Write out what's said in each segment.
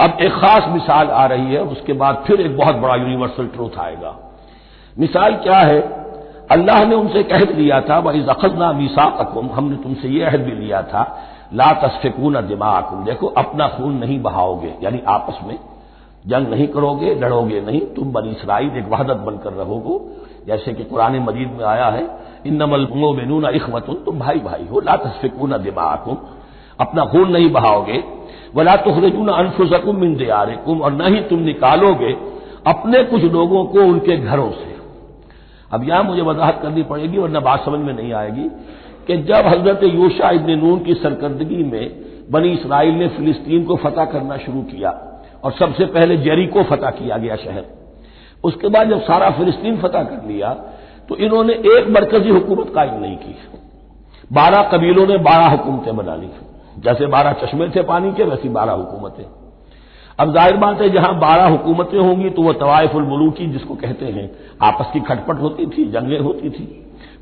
अब एक खास मिसाल आ रही है, उसके बाद फिर एक बहुत बड़ा यूनिवर्सल ट्रूथ आएगा। मिसाल क्या है? अल्लाह ने उनसे कह लिया था भाई जखजना मीसा तकुम हमने तुमसे ये अहद भी लिया था, ला तस्फिकून दिमाकुम देखो, अपना खून नहीं बहाओगे, यानी आपस में जंग नहीं करोगे, लड़ोगे नहीं, तुम बनी इसराइल एक वहदत बनकर रहोगे। जैसे कि कुरान मजीद में आया है इन नमल बेनूना इखवतुन तुम भाई भाई हो, ला तस्फिकून दिमाकुम अपना खून नहीं बहाओगे। वला तुखरजून अनफुसकुम मिन दियारिकुम, और न ही तुम निकालोगे अपने कुछ लोगों को उनके घरों से। अब यहाँ मुझे वजाहत करनी पड़ेगी वरना बात समझ में नहीं आएगी कि जब हज़रत यूशा इबन नून की सरकर्दगी में बनी इसराइल ने फिलिस्तीन को फतह करना शुरू किया और सबसे पहले जेरी को फतह किया गया शहर। उसके बाद जब सारा फिलिस्तीन फतह कर लिया तो इन्होंने एक मरकजी हुकूमत कायम नहीं की। बारह कबीलों ने बारह हुकूमतें बना ली। जैसे बारह चश्मे थे पानी के, वैसी बारह हुकूमतें। अब ज़ाहिर बात है, जहाँ बारह हुकूमतें होंगी तो वह तवायफुल मुलूकी जिसको कहते हैं, आपस की खटपट होती थी, जंगें होती थी।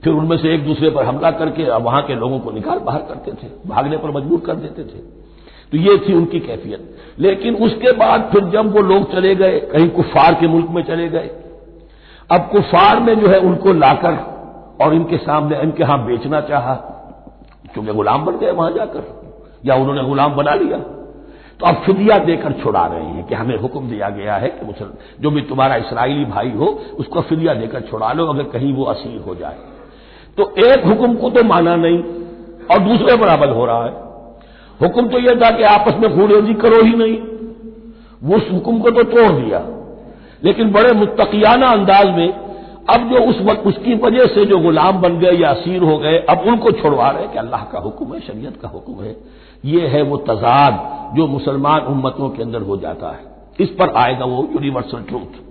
फिर उनमें से एक दूसरे पर हमला करके वहाँ के लोगों को निकाल बाहर करते थे, भागने पर मजबूर कर देते थे। तो ये थी उनकी कैफियत। लेकिन उसके बाद फिर जब वो लोग चले गए, कहीं कुफार के मुल्क में चले गए, अब कुफार ने जो है उनको लाकर और इनके सामने, इनके यहाँ बेचना चाहा, क्योंकि गुलाम बन गए वहाँ जाकर। या उन्होंने गुलाम बना लिया। तो अब फिदिया देकर छुड़ा रहे हैं कि हमें हुक्म दिया गया है कि मुसल जो भी तुम्हारा इसराइली भाई हो, उसको फिदिया देकर छुड़ा लो अगर कहीं वो असीर हो जाए। तो एक हुक्म को तो माना नहीं, और दूसरे बराबर हो रहा है। हुक्म तो यह था कि आपस में खूनरेजी करो ही नहीं। वो उस हुक्म को तो तोड़ दिया। लेकिन बड़े मुतकियाना अंदाज में अब जो उस वक्त उसकी वजह से जो गुलाम बन गए या असीर हो गए, अब उनको छोड़वा रहे कि अल्लाह का हुक्म है, शरीयत का हुक्म है। ये है वो तजाद जो मुसलमान उम्मतों के अंदर हो जाता है। इस पर आएगा वो यूनिवर्सल ट्रूथ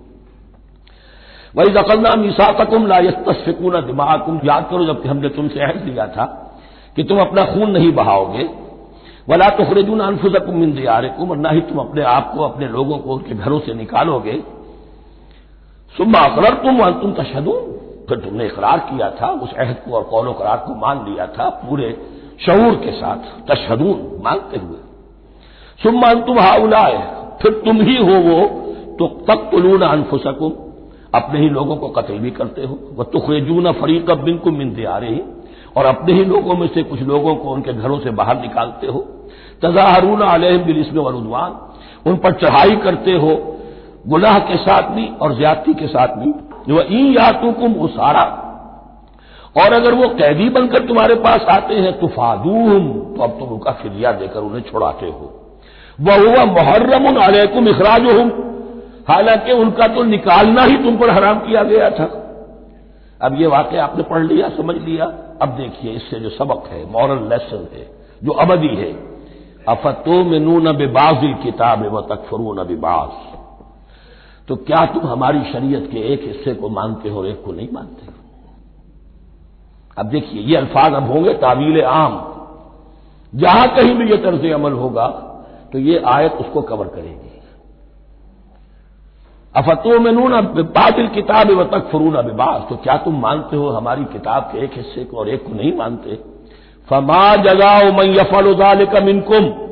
वही दखलना मीसा तकुम लायस्तफिकून दिमागुम याद करो, जबकि हमने तुमसे अहद लिया था कि तुम अपना खून नहीं बहाओगे। वला तुखरजून अनफुजकुम मिन और न ही तुम अपने आप को अपने लोगों को उनके घरों से निकालोगे। सुबह अकरर तुम तुम तशदून फिर तुमने इकरार किया था, उस अहद को और कौलो करार को मान लिया था पूरे शऊर के साथ तशदून मानते हुए। सुमान तुम हाउलाए, फिर तुम ही हो वो तो तक तुलून अनफुसकुम अपने ही लोगों को कत्ल भी करते हो। वह तुखरेजून फरीक बिन को मिनते आ रही और अपने ही लोगों में से कुछ लोगों को उनके घरों से बाहर निकालते हो। तजाहरून अलहम बिलिस्म वरुदवान उन पर चढ़ाई करते हो गुनाह के साथ भी और ज्यादती के साथ भी वह ई या तुकुम उसारा। और अगर वो कैदी बनकर तुम्हारे पास आते हैं तो तो अब तुम उनका फिरिया देकर उन्हें छुड़ाते हो। वह हुआ मुहर्रम अलैकुम इखराज हम हालाँकि उनका तो निकालना ही तुम पर हराम किया गया था। अब ये वाक्य आपने पढ़ लिया, समझ लिया? अब देखिए, इससे जो सबक है मॉरल लेसन है, जो अबदी है। अफतो में नू न बेबाजिल किताब व तकफरू न बेबाज। तो क्या तुम हमारी शरीयत के एक हिस्से को मानते हो और एक को नहीं मानते हो? अब देखिए, ये अल्फाज अब होंगे तावील आम। जहाँ कहीं भी यह तर्ज अमल होगा तो ये आयत उसको कवर करेगी। अफतो में नून बातिल किताब तक फरून अबिबास तो क्या तुम मानते हो हमारी किताब के एक हिस्से को और एक को नहीं मानते? फमा जगाओ मैं यफल का मिनकुम।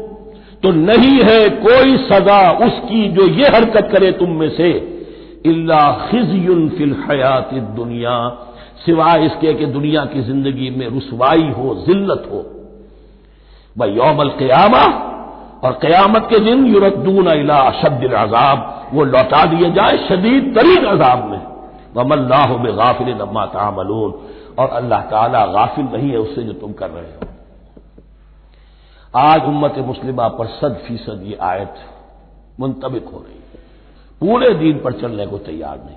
तो नहीं है कोई सजा उसकी जो ये हरकत करे तुम में से। इल्ला खिजयुन फिल हयात दुनिया। सिवाय इसके कि दुनिया की ज़िंदगी में रसवाई हो, जिल्लत हो। भाई यौमल क्यामा और क्यामत के दिन युरतून इला शब्द अजाब। वो लौटा दिए जाए शदीद तरीन अजाब में। वमल्लाह गाफिल नम्मा तामलून। और अल्लाह ताला गाफिल नहीं है उससे जो तुम कर रहे हो। आज उम्मत मुस्लिमा पर सद फ़ीसद ये आयत मुंतबिक हो रही है। पूरे दिन पर चलने को तैयार नहीं।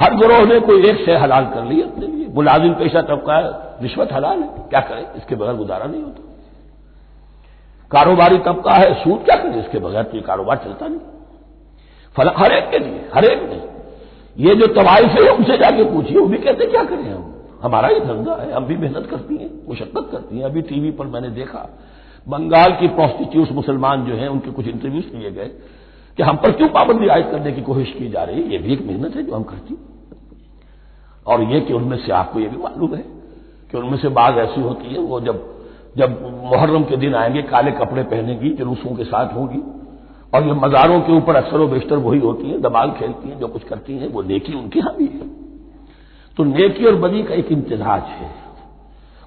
हर ग्रोह ने कोई एक शय हलाल कर ली अपने लिए। मुलाजिम पेशा तबका है, रिश्वत हलाल है। क्या करें? इसके बगैर गुजारा नहीं होता। कारोबारी तबका है, सूद क्या करें? इसके बगैर तो ये कारोबार चलता नहीं। फल हर एक के लिए, हर एक ने। ये जो तवाइफ है, उनसे जाके पूछिए, वो भी कहते क्या करें हम? हमारा ही धंधा है, हम भी मेहनत करती हैं, मुशक्कत करती हैं। अभी टीवी पर मैंने देखा, बंगाल की प्रोस्टिट्यूट मुसलमान जो हैं, उनके कुछ इंटरव्यूज़ किए गए कि हम पर क्यों पाबंदी आयद करने की कोशिश की जा रही है? ये भी एक मेहनत है जो हम करती और ये कि उनमें से आपको ये भी मालूम है कि उनमें से बात ऐसी होती है, वो जब जब मुहर्रम के दिन आएँगे, काले कपड़े पहनेगी, जुलूसों के साथ होगी, और ये मजारों के ऊपर अक्सर व बेशतर वही होती हैं, दबाल खेलती हैं, जो कुछ करती हैं, वो नेकी उनके यहाँ भी है। तो नेकी और बदी का एक इम्तजाज है।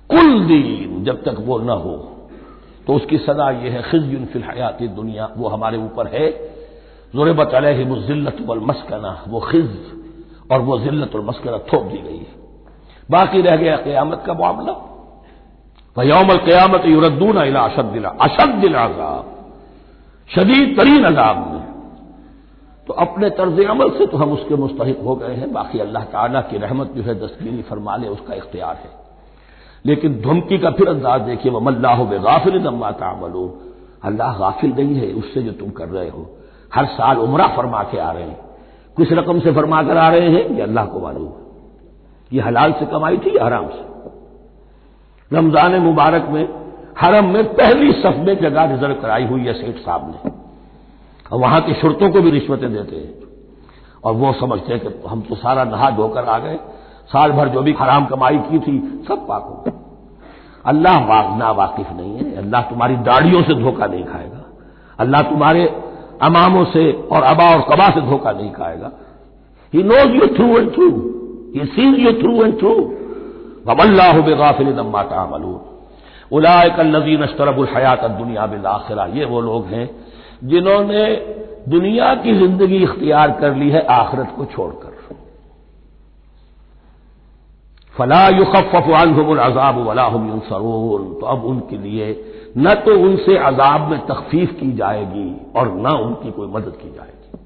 कुल दिन जब तक वो न हो तो उसकी सदा यह है खिजुन फिल हयाती दुनिया, वो हमारे ऊपर है। जुरबत अलहमजिल्लत मस्कना, वो खिज और वो जिल्लत और मस्कना थोप दी गई है। बाकी रह गया क्यामत का मामला। वयोमल क्यामत युरद्दून अला अशद दिला अशद दिला अजाब, शदीद तरीन अजाब। तो अपने तर्ज अमल से तो हम उसके मुस्तक हो गए हैं। बाकी अल्लाह ताला की रहमत जो है, दस्तगिरी फरमा ले, उसका इख्तियार है। लेकिन धमकी का फिर अंदाज देखिए, वमल्लाह बेगाफिल नम्मा तामलो अल्लाह गाफिल नहीं है, उससे जो तुम कर रहे हो। हर साल उम्र फरमा के आ रहे हैं। किस रकम से फरमा कर आ रहे हैं? ये अल्लाह को मालूम है। ये हलाल से कमाई थी आराम से? रमज़ान मुबारक में, हरम में पहली सफ में जगह रिज़र्व कराई हुई है सेठ साहब ने। और वहाँ की शुरतों को भी रिश्वतें देते हैं। और वो समझते हैं कि हम तो सारा नहा धोकर आ गए। साल भर जो भी हराम कमाई की थी, सब पाक अल्लाह ना वाकिफ नहीं है। अल्लाह तुम्हारी दाढ़ियों से धोखा नहीं खाएगा। अल्लाह तुम्हारे अमामों से और अबा और कबा से धोखा नहीं खाएगा। He knows you through and through he sees you through and through वमल्लाह बेगाफिल नम्मा तामलून। उलायकल नजीन अशतरबुल हयात दुनिया बिल आखिरा। ये वो लोग हैं जिन्होंने दुनिया की ज़िंदगी इख्तियार कर ली है, आखिरत को छोड़कर। फला युखफ़ अनहुमुल अजाब वलाहुम सरून तो अब उनके लिए न तो उनसे अजाब में तखफीफ की जाएगी और न उनकी कोई मदद की जाएगी।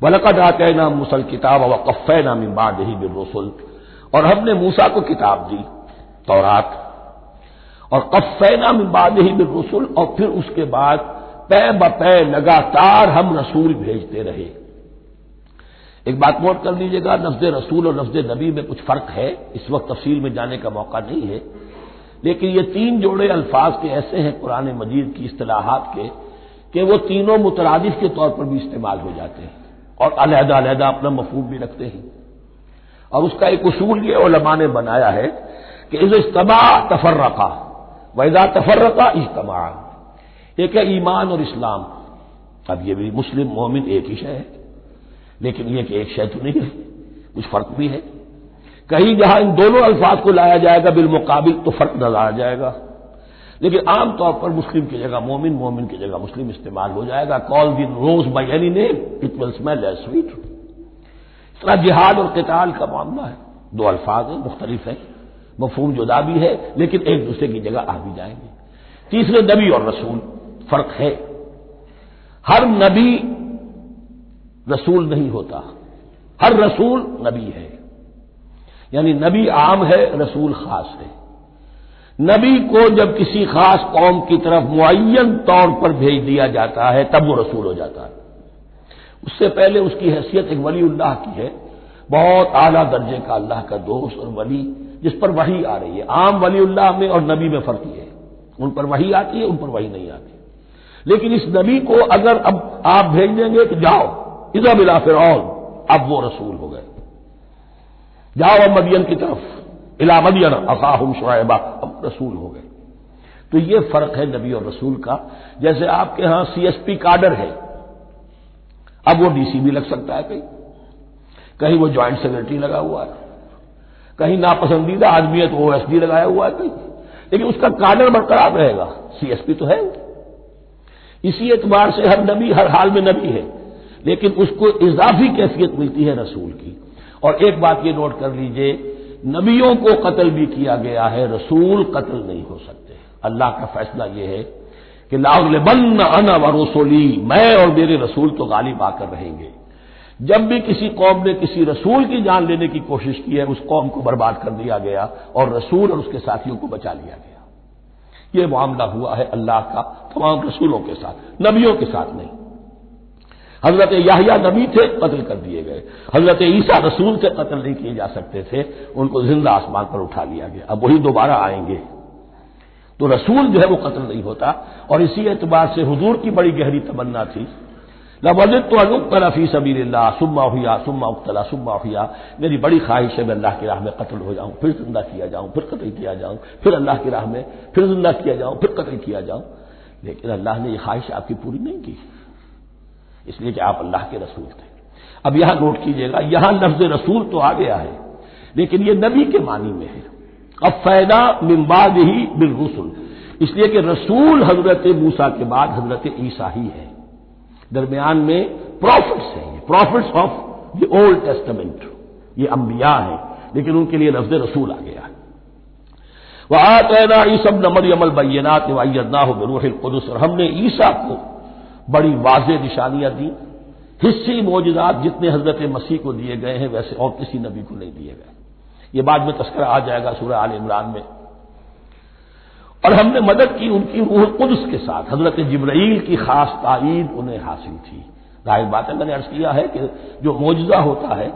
वलकद आते ना मुसल किताब व कफ़े ना मिबाद ही बिल रसुल और हमने मूसा को किताब दी, तौरात। और कफ़ैना मिबाद ही बिल रसुल और फिर उसके बाद पै बपै लगातार हम रसूल भेजते रहे। एक बात नोट कर लीजिएगा लफ्ज रसूल और लफ्ज नबी में कुछ फ़र्क है, इस वक्त तफसील में जाने का मौका नहीं है। लेकिन ये तीन जोड़े अल्फाज के ऐसे हैं कुरान मजीद की असलाहत के, कि वो तीनों मुतरदिफ के तौर पर भी इस्तेमाल हो जाते हैं और अलहदा अलहदा अपना मफहूम भी रखते हैं। और उसका एक उसूल ये ओलमा ने बनाया है कि इस इज्तबा तफर्रका वैदा तफर्रका इज्तमा एक है ईमान और इस्लाम। अब ये भी मुस्लिम मोमिन एक ही शय है। लेकिन ये कि एक शय तो नहीं है, कुछ फ़र्क भी है। कहीं जहाँ इन दोनों अल्फाज को लाया जाएगा बिलमुकाबिल तो फ़र्क नज़र आ जाएगा। लेकिन आमतौर पर मुस्लिम की जगह मोमिन मोमिन की जगह मुस्लिम इस्तेमाल हो जाएगा। कॉल दिन rose by any name, it will smell as sweet. इस तरह जिहाद और किताल का मामला है। दो अल्फाज है, मुख्तलिफ़ है, मफहूम जुदा भी है, लेकिन एक दूसरे की जगह आ भी जाएँगे। तीसरे नबी और रसूल फ़र्क है। हर नबी रसूल नहीं होता। हर रसूल नबी है। यानी नबी आम है, रसूल खास है। नबी को जब किसी खास कौम की तरफ़ मुन तौर पर भेज दिया जाता है, तब वो रसूल हो जाता है। उससे पहले उसकी हैसियत एक वली उल्लाह की है। बहुत आला दर्जे का अल्लाह का दोस्त और वली, जिस पर वही आ रही है। आम वली में और नबी में फ़र्क है। उन पर वही आती है, उन पर वही नहीं आती। लेकिन इस नबी को अगर अब आप भेज देंगे तो जाओ इजा बिला फिर अब वो रसूल हो गए। जाओ अब मदियन की तरफ़। इला मदियन असाहुम शुएबा अब रसूल हो गए। तो ये फ़र्क है नबी और रसूल का। जैसे आपके यहाँ सीएसपी काडर है। अब वो डीसी भी लग सकता है कहीं। कहीं वो ज्वाइंट सेक्रेटरी लगा हुआ है। कहीं नापसंदीदा आदमी है तो ओएसडी लगाया हुआ है कहीं। लेकिन उसका काडर बरकरार रहेगा। सीएसपी तो है इसी एतबार से हर नबी, हर हाल में नबी है। लेकिन उसको इजाफी कैफियत मिलती है रसूल की। और एक बात ये नोट कर लीजिए, नबियों को कत्ल भी किया गया है, रसूल कत्ल नहीं हो सकते। अल्लाह का फैसला यह है कि लाउलबन अन व रसोली, मैं और मेरे रसूल तो गालिब आकर रहेंगे। जब भी किसी कौम ने किसी रसूल की जान लेने की कोशिश की है, उस कौम को बर्बाद कर दिया गया और रसूल और उसके साथियों को बचा लिया गया। यह मामला हुआ है अल्लाह का, तमाम रसूलों के साथ, नबियों के साथ नहीं। हज़रत याहिया नबी थे, कत्ल कर दिए गए। हज़रत ईसा रसूल थे कत्ल नहीं किए जा सकते थे, उनको ज़िंदा आसमान पर उठा लिया गया। अब वही दोबारा आएँगे। तो रसूल जो है वो कत्ल नहीं होता, और इसी एतबार से हजूर की बड़ी गहरी तमन्ना थी। लबजित तो अनुकला फ़ी सबीर सुम्मा हुआ सुम्मा उक्तला सुम्मा हुआ मेरी बड़ी ख्वाहिश है मैं अल्लाह की राह में कत्ल हो जाऊँ फिर ज़िंदा किया जाऊँ फिर कत्ल किया जाऊँ फिर अल्लाह की राह में फिर ज़िंदा किया जाऊँ फिर कत्ल किया जाऊँ लेकिन अल्लाह ने यह ख्वाहिश आपकी पूरी नहीं की इसलिए कि आप अल्लाह के रसूल थे अब यहाँ नोट कीजिएगा यहाँ लफ्ज रसूल तो आ गया है लेकिन यह नबी के मानी में है अब फैदा मिम्बाद ही बिल रसुल इसलिए कि रसूल हज़रत मूसा के बाद हज़रत ईसा ही है दरमियान में प्रॉफिट्स हैं ये। Prophets of the Old Testament ये अंबिया हैं, लेकिन उनके लिए लफ्ज रसूल आ गया है। वह आतना ईसब नमर अमल बैनात वैदना हो बरूह कुदस, और हमने ईसा को बड़ी वाज निशानियाँ दी। हिस्सी मौजूदात जितने हज़रत मसीह को दिए गए हैं, वैसे और किसी नबी को नहीं दिए गए। ये बाद में तस्करा आ जाएगा सूर्य आल इमरान में। और हमने मदद की उनकी रूह कुदस के साथ। हज़रत जबरील की खास ताईद उन्हें हासिल थी। ज़ाहिर बात है, मैंने अर्ज़ किया है कि जो मौजूदा होता है,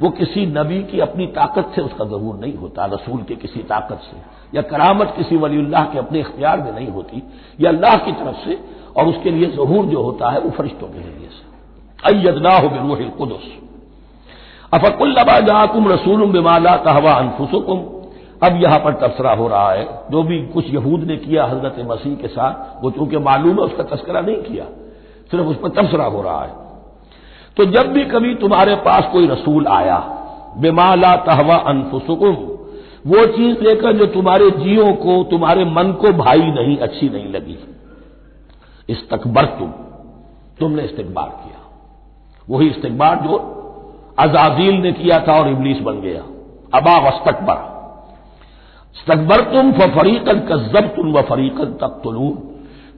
वो किसी नबी की अपनी ताकत से उसका ज़रूर नहीं होता, रसूल के किसी ताकत से, या करामत किसी वलील्लाह के अपने इख्तियार में नहीं होती, या अल्लाह की तरफ़ से, और उसके लिए जहूर जो होता है, वो फरिश्तों के ज़रिए से। अयदना हो बिरूह कुदस। अफकुल्लबा जाकुम रसूल बिमाला कहवा अनफुसुकुम अब यहाँ पर तबसरा हो रहा है। जो भी कुछ यहूद ने किया हज़रत मसीह के साथ, वो चूँकि मालूम है, उसका तस्करा नहीं किया। सिर्फ़ उस पर तबसरा हो रहा है। तो जब भी कभी तुम्हारे पास कोई रसूल आया बेमाला तहवा अनफुसुकुम, वो चीज़ लेकर जो तुम्हारे जियो को, तुम्हारे मन को भाई नहीं, अच्छी नहीं लगी। इस्तकबर तुम। तुमने इस्तकबार किया। वही इस्तकबार जो अजाजील ने किया था और इबलीस बन गया। अबा वस्तकबर। स्तकबर तुम फ फरीकन कजब तुम व फरीकन तक तुलून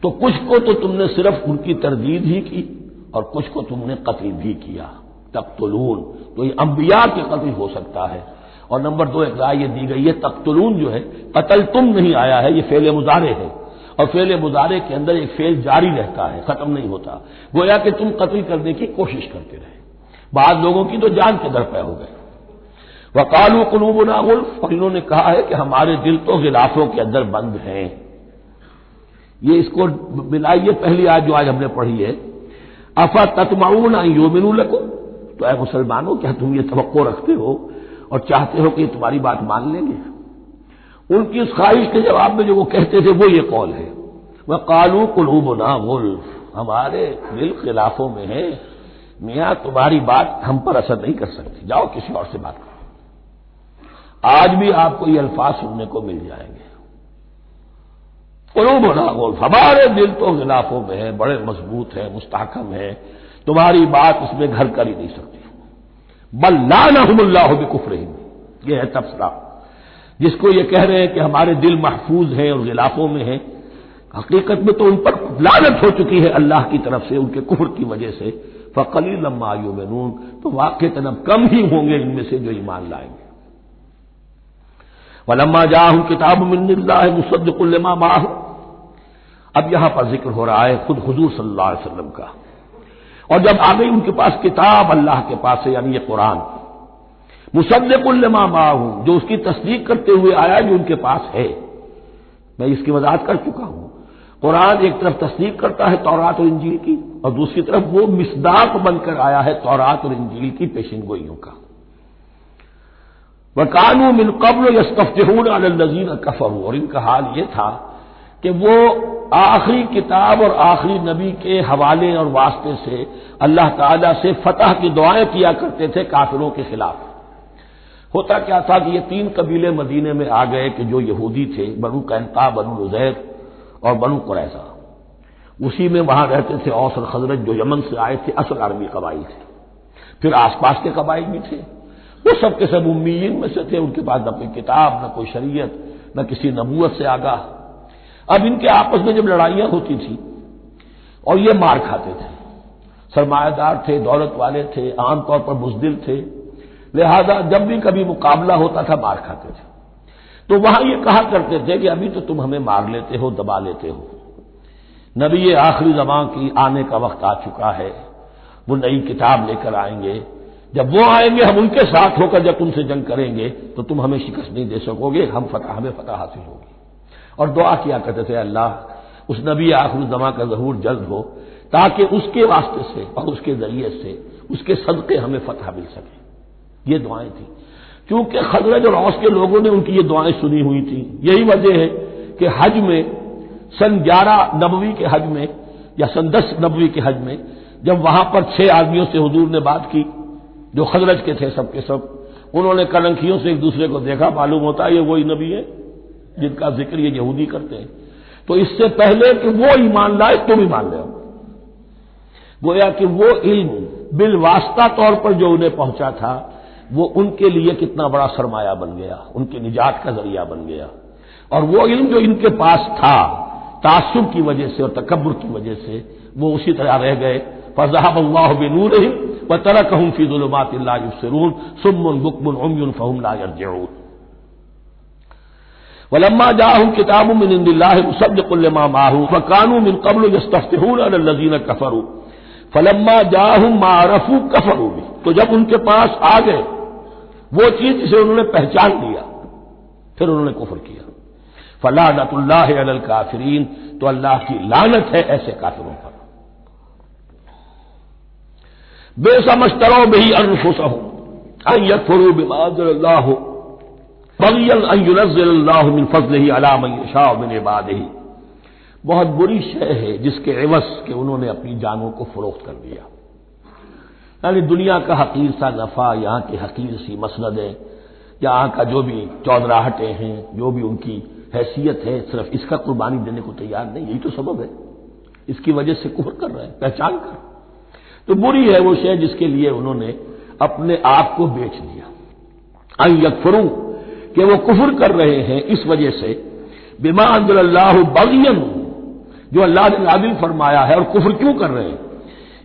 तो कुछ को तो तुमने सिर्फ़ उनकी तरदीद ही की और कुछ को तुमने कत्ल भी किया तक तुलून तो ये अंबिया के कत्ल हो सकता है और नंबर दो एक राय ये दी गई है तख्तलून जो है कतल तुम नहीं आया है ये फेल मुजारे है और फेल मुजारे के अंदर एक फेल जारी रहता है खत्म नहीं होता गोया कि तुम कत्ल करने की कोशिश करते रहे बाद लोगों की तो जान के दर पे हो गए वकालू कलूब नागुल्फ और इन्होंने कहा है कि हमारे दिल तो गिलाफों के अंदर बंद हैं। ये इसको मिलाइए पहली आज जो आज हमने पढ़ी है। अफा तत्माऊन योमिनू लको तो ऐ मुसलमानों, क्या तुम ये तो रखते हो और चाहते हो कि तुम्हारी बात मान लेंगे? उनकी उस ख्वाहिश के जवाब में जो वो कहते थे, वो ये कौल है। वह कालू कुलूब ना गुल्फ हमारे दिल खिलाफों में है। मियाँ, तुम्हारी बात हम पर असर नहीं कर सकती। जाओ किसी और से बात करो। आज भी आपको ये अल्फाज सुनने को मिल जाएँगे। करूब गोल्फ हमारे दिल तो गिलाफों में है, बड़े मज़बूत है, मुस्तकम है। तुम्हारी बात उसमें घर कर ही नहीं सकती। बल्लाहमुल्लाह बिकुफर यह है तबसरा। जिसको ये कह रहे हैं कि हमारे दिल महफूज हैं और गिलाफों में है। हकीकत में तो उन पर लानत हो चुकी है अल्लाह की तरफ़ से, उनके कुफर की वजह से। फ़कली लम्मा आयु में नून तो वाक्य तनब कम ही होंगे इनमें से जो ईमान लाएँगे। वलम्मा जाहू किताब मिल्ला मुसद्दकुल्लमा माह। अब यहाँ पर ज़िक्र हो रहा है खुद हजूर सल्लल्लाहु अलैहि वसल्लम का। और जब आ गई उनके पास किताब अल्लाह के पास है यानी ये कुरान मुसद्दकुल्लमा माहू, जो उसकी तस्दीक करते हुए आया जो उनके पास है, मैं इसकी वजाहत कर चुका हूँ। कुरान एक तरफ़ तस्दीक करता है तौरात और इंजील की, और दूसरी तरफ़ वो मिसदाक बनकर आया है तौरात और इंजील की पेशिन गोइयों का। वकानू मिन कब्ल यस्तफजहून अलजीन कफरू। और इनका हाल ये था कि वो आखिरी किताब और आखिरी नबी के हवाले और वास्ते से अल्लाह ताला से फतह की दुआएँ किया करते थे काफिरों के खिलाफ। होता क्या था कि ये तीन कबीले मदीने में आ गए कि जो यहूदी थे, बनु कैनका बनु रुजैर और बनु कुरैसा उसी में वहाँ रहते थे औस और खजरत जो यमन से आए थे असल आर्मी कबाइल थे। फिर आसपास के कबाइल भी थे। वो सब के सब उम्मीन में से थे, उनके पास न कोई किताब, न कोई शरीयत, न किसी नबूत से आगाह। अब इनके आपस में जब लड़ाइयाँ होती थी, और ये मार खाते थे, सरमायादार थे, दौलत वाले थे, आमतौर पर बुजदिल थे, लिहाजा जब भी कभी मुकाबला होता था, मार खाते थे। तो वहाँ ये कहा करते थे कि अभी तो तुम हमें मार लेते हो, दबा लेते हो। नबी आखिरी जमा की आने का वक्त आ चुका है, वो नई किताब लेकर आएँगे जब वो आएँगे, हम उनके साथ होकर जब तुमसे जंग करेंगे तो तुम हमें शिकस्त नहीं दे सकोगे, हम फतह हमें फतह हासिल होगी। और दुआ किया करते थे अल्लाह, उस नबी आखिर जमा का जहूर जल्द हो, ताकि उसके वास्ते से और उसके ज़रिए से, उसके सदके हमें फतह मिल सके। ये दुआएँ थी। क्योंकि खजरज और औस के लोगों ने उनकी ये दुआएँ सुनी हुई थी। यही वजह है कि हज में, सन ग्यारह नबवी के हज में, या सन दस नबवी के हज में, जब वहाँ पर छह आदमियों से हजूर ने बात की जो खजरज के थे सबके सब, उन्होंने कलंखियों से एक दूसरे को देखा, मालूम होता है ये वही नबी है, जिनका ज़िक्र ये यहूदी करते हैं। तो इससे पहले कि वो ईमान लाए, तुम ईमान ले गोया कि वो इल्म बिल वास्ता तौर पर जो उन्हें पहुँचा था, वो उनके लिए कितना बड़ा सरमाया बन गया, उनके निजात का ज़रिया बन गया। और वो इल्म जो इनके पास था, तासुब की वजह से और तकबर की वजह से, वो उसी तरह रह गए। फजाहब अल्लाह बेनूर व तरह कहूँ फ़ी जुलमात युसरून सुमन बुकमुन उमयुन फहम ला यरजऊन वलम्मा जाहूं किताब मिन मुसद्दिकुल्लिमा माहू फकानू मिन कब्ल यस्तफ्तिहून अलल्लजीन कफरू फलम्मा जाहूं मारफू कफरू भी तो जब उनके पास आ गए वो चीज़ जिसे उन्होंने पहचान लिया फिर उन्होंने कुफर किया फलानतुल्लाह अल काफरीन तो अल्लाह की लानत है ऐसे काफिरों पर बेसमझतरो में ही अनफुसहू अयकफरू बिमाजल्लाह बगियन अयुनजल्लाह मिन फजल ही अलाम शाह मिन इबाद ही बहुत बुरी शय है जिसके एवस के उन्होंने अपनी जानों को फरोख्त कर दिया। यानी दुनिया का हकीर सा नफा, यहाँ की हकीर सी मसनदें यहाँ का जो भी चौधराहटें हैं, जो भी उनकी हैसियत है, सिर्फ़ इसका कुर्बानी देने को तैयार नहीं, यही तो सबब है। इसकी वजह से कुहर कर रहे हैं, पहचान कर। तो बुरी है वो शय जिसके लिए उन्होंने अपने आप को बेच दिया। आई यकफरू, कि वो कुफर कर रहे हैं इस वजह से। बिमा अल्लाह बगियन, जो अल्लाह ने नादिल फरमाया है और कुफर क्यों कर रहे हैं।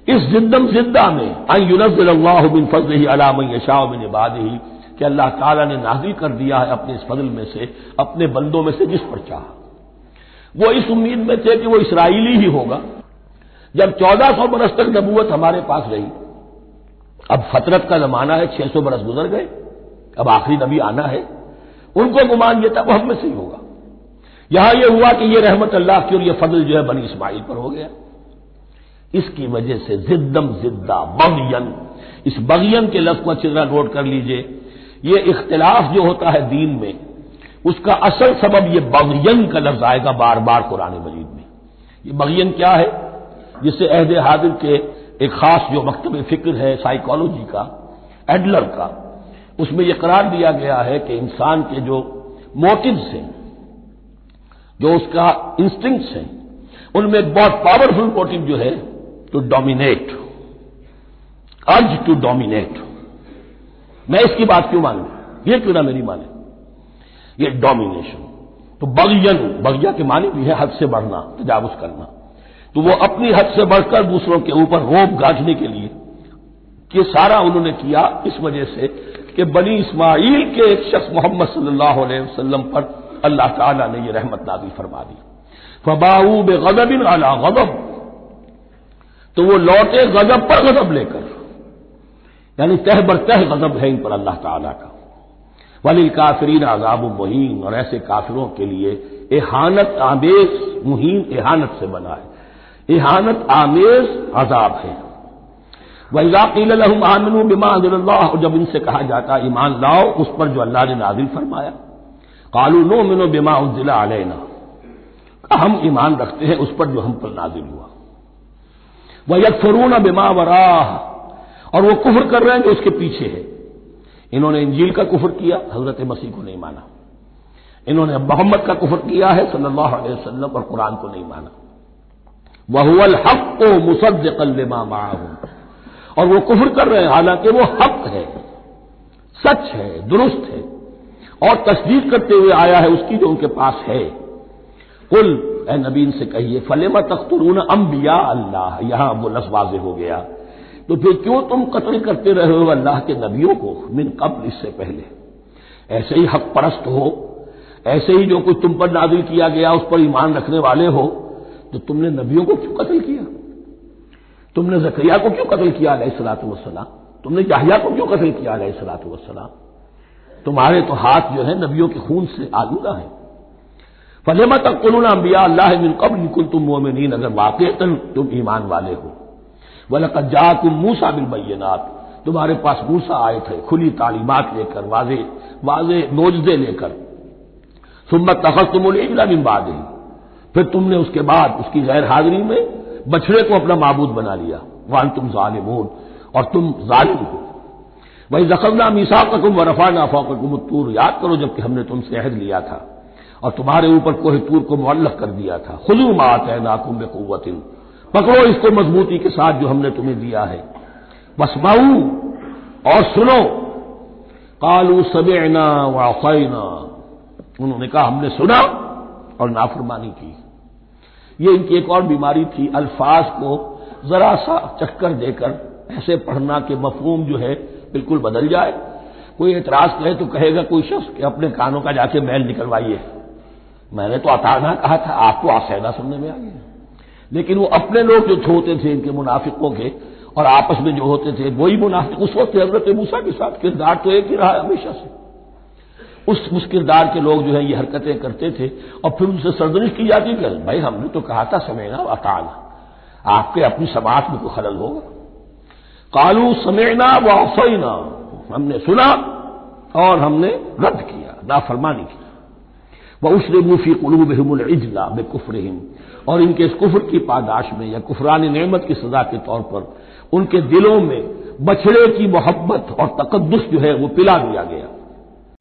इस जिंदम ज़िंदा में आई युनजल्लाह बिन फजल ही अलाम यशाह बिन इबाद ही कि अल्लाह ताला ने नाजिल कर दिया है अपने इस फजल में से, अपने बंदों में से जिस पर चाह। वो इस उम्मीद में थे कि वो इसराइली ही होगा। जब चौदह सौ बरस तक नबूवत हमारे पास रही, अब फतरत का जमाना है, छह सौ बरस गुजर गए, अब आखिरी नबी आना है, उनको गुमान यह था हम में से ही होगा। यहाँ यह हुआ कि यह रहमत अल्लाह की और यह फजल जो है बनी इस्माइल पर हो गया। इसकी वजह से जिद्दम जिद्दा बगियन, इस बगियन के लफ्ज को अच्छी तरह नोट कर लीजिए। यह इख्तलाफ जो होता है दीन में, उसका असल सबब यह बगियन का लफ्ज आएगा बार बार कुरान मजीद में। यह बगियन क्या है? जिससे अहद हादिर के एक खास जो मकतब फ़िक्र है साइकोलॉजी का एडलर का, उसमें यह करार दिया गया है कि इंसान के जो मोटिव्स हैं, जो उसका इंस्टिंक्ट्स हैं, उनमें एक बहुत पावरफुल मोटिव जो है to dominate urge to dominate मैं इसकी बात क्यों मानू? ये क्यों ना मेरी माने? ये डोमिनेशन तो बगियन, बगिया के माने भी है हद से बढ़ना, तजावुज करना। तो वो अपनी हद से बढ़कर दूसरों के ऊपर रोब गांठने के लिए कि सारा उन्होंने किया इस वजह से कि बनी इस्माइल के एक शख्स मोहम्मद सल्लल्लाहु अलैहि वसल्लम पर अल्लाह ताला ने यह रहमत नादी फरमा दी। फबाऊ बे गजबिन अला गजब तो वो लौटे गजब पर गजब लेकर, यानी तह बर तह गजब है इन पर अल्लाह ताला का। वलिल काफरीन आजाब मुहीन, और ऐसे काफिरों के लिए एहानत आमेज मुहीन एहानत से बना है। इहानत आमेज अजाब है। वहीकील आमिन बिमा और जब इनसे कहा जाता ईमान लाओ, उस पर जो अल्लाह ने नाजिल फरमाया, कालू नो मिनो बिमा उजिला अलैना। हम ईमान रखते हैं, उस पर जो हम पर नाजिल हुआ। वह यकफरून बिमा वराह, और वो कुफर कर रहे हैं जो उसके पीछे है। इन्होंने इंजील का कुफर किया, हज़रत मसीह को नहीं माना। इन्होंने मोहम्मद का कुफर किया है, सल्लल्लाहु अलैहि वसल्लम, और कुरान को नहीं माना। वहुअल हक को मुसद कल्लमा माहूं। और वो कुफर कर रहे हैं, हालाँकि वो हक है, सच है, दुरुस्त है, और तस्दीक करते हुए आया है उसकी जो उनके पास है। कुल ए नबीन से कहिए, फलेमा तख्तरून अम्बिया अल्लाह, यहाँ वो लफ्ज वाजे हो गया। तो फिर क्यों तुम कत्ल करते रहे हो अल्लाह के नबियों को, मिन कब्ल, इससे पहले? ऐसे ही हक परस्त हो, ऐसे ही जो कुछ तुम पर नाजिल किया गया, उस पर ईमान रखने वाले हो तो तुमने नबियों को क्यों कत्ल किया? तुमने जकरिया को क्यों कत्ल किया सलात वसलाम तुमने जाहिया को क्यों कत्ल किया सलात वसलाम तुम्हारे तो हाथ जो है नबियों के खून से आलूदा है। फलेमा तक कुलना अम्बिया अल्लाह मिन कबल कुल तुम मोमिन अगर वाकई तुम ईमान वाले हो। वलकत जा तुम मूसा बिल बैनात तुम्हारे पास मूसा आए थे, खुली तालीमत लेकर, वाजे वाजे नोजदे लेकर। सुम्मत तखत तुम इजला बिन बाद फिर तुमने उसके बाद उसकी गैर हाजिरी में बछड़े को अपना मबूद बना लिया। वान तुम जालिमून और तुम जालिम हो। वही जखमना मीसा ककुम व रफा नाफा ककुम तूर याद करो जबकि हमने तुमसे अहद लिया था और तुम्हारे ऊपर कोह तूर को मुअल्लक कर दिया था। खुलू मात है नाकुम बेकुवतिन पकड़ो इसको मजबूती के साथ जो हमने तुम्हें दिया है। बसमाऊ और सुनो। कालू सबेना वाफैना उन्होंने कहा, हमने सुना और नाफरमानी की। ये इनकी एक और बीमारी थी, अल्फाज को जरा सा चक्कर देकर ऐसे पढ़ना के मफहूम जो है बिल्कुल बदल जाए। कोई एतराज़ करे तो कहेगा, कोई शख्स कि अपने कानों का जाके मैल निकलवाइए। मैंने तो अताना कहा था आपको आसैदा सुनने में आ गया लेकिन वो अपने लोग जो होते थे, इनके मुनाफिकों के, और आपस में जो होते थे, वही मुनाफिक, उस वक्त हज़रत मूसा के साथ किरदार तो एक ही रहा है हमेशा से। उस किरदार के लोग जो है ये हरकतें करते थे, और फिर उनसे सरदनिश की जाती थी भाई, हमने तो कहा था समेना अताना आपके अपनी समाज में कोई खलल होगा? कालू समेना व हमने सुना और हमने रद्द किया, नाफरमानी की। वह उसने मुफी कुलूब इजला बे कुफरहिम। और इनके इस कुफर की पादाश में या कुफरान नेमत की सजा के तौर पर उनके दिलों में बछड़े की मोहब्बत और तकदस जो है वो पिला दिया गया।